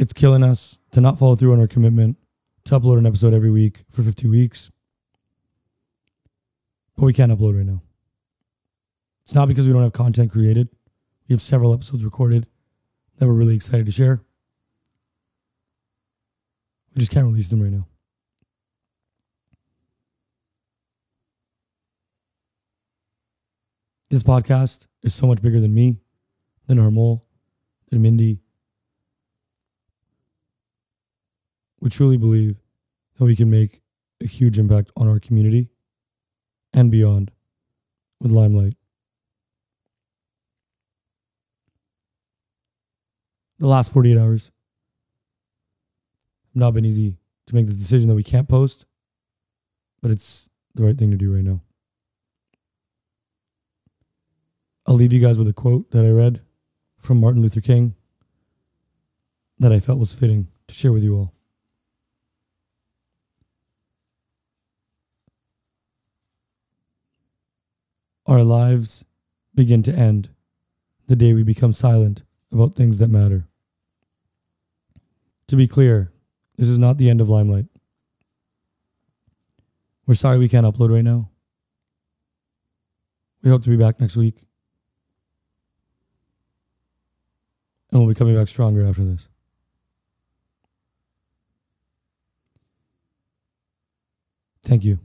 it's killing us to not follow through on our commitment to upload an episode every week for 50 weeks. But we can't upload right now. It's not because we don't have content created. We have several episodes recorded that we're really excited to share. We just can't release them right now. This podcast is so much bigger than me, than Harmol, than Mindy. We truly believe that we can make a huge impact on our community and beyond with Limelight. The last 48 hours have not been easy to make this decision that we can't post, but it's the right thing to do right now. I'll leave you guys with a quote that I read from Martin Luther King that I felt was fitting to share with you all. Our lives begin to end the day we become silent about things that matter. To be clear, this is not the end of Limelight. We're sorry we can't upload right now. We hope to be back next week. And we'll be coming back stronger after this. Thank you.